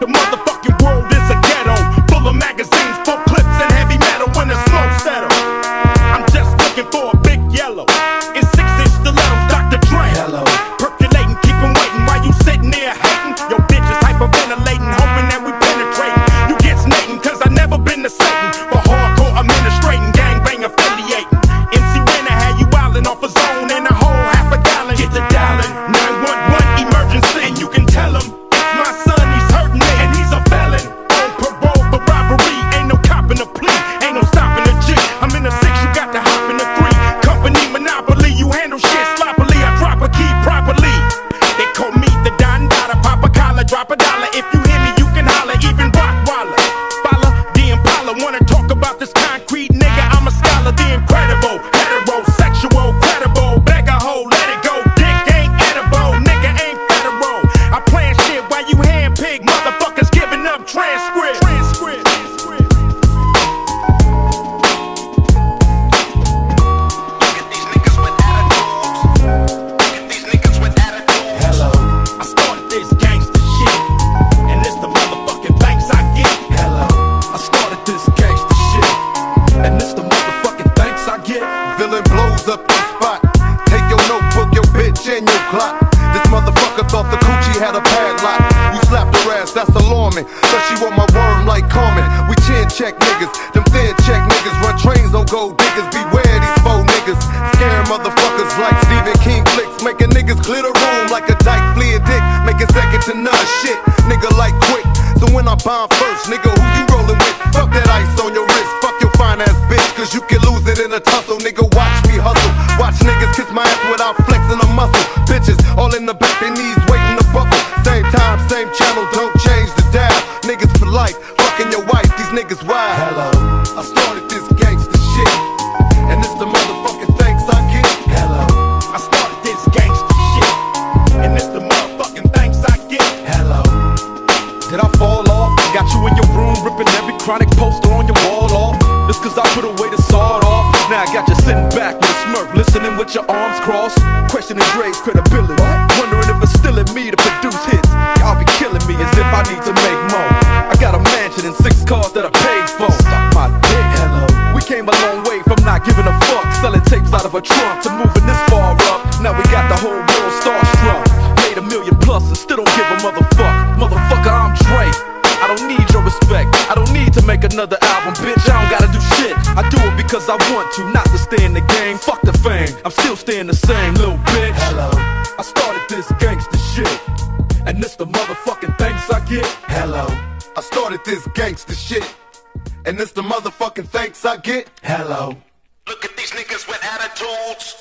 The motherfucking I'm scholar, the incredible, had a padlock. You slapped her ass, that's alarming. Cause she want my worm like Carmen. We chin check niggas, them thin check niggas. Run trains on gold diggers. Beware these faux niggas. Scaring motherfuckers like Stephen King flicks. Making niggas clear the room like a dyke flea dick. Making second to none shit. Nigga like quick. So when I bomb first, nigga, who you rolling with? Fuck that ice on your wrist. Fuck your fine ass bitch. Cause you can lose it in a tussle. Nigga, watch me hustle. Watch niggas kiss my ass without flexing a muscle. Bitches all in the back, they knees Hello. I started this gangster shit, and it's the motherfucking thanks I get. Hello, I started this gangster shit, and it's the motherfucking thanks I get. hello. Did I fall off? Got you in your room ripping every chronic poster on your wall off. It's cause I put away the sawed off. Now I got you sitting back with a smirk, listening with your arms crossed. Questioning Dre's credibility. Wondering not giving a fuck. Selling tapes out of a trunk to moving this far up. Now we got the whole world starstruck. Made a million plus and still don't give a motherfuck. Motherfucker, I'm Dre. I don't need your respect. I don't need to make another album, bitch. I don't gotta do shit. I do it because I want to, not to stay in the game. Fuck the fame. I'm still staying the same, little bitch. Hello, I started this gangster shit. And it's the motherfucking thanks I get. hello, I started this gangster shit, and it's the motherfucking thanks I get. hello. Attitudes.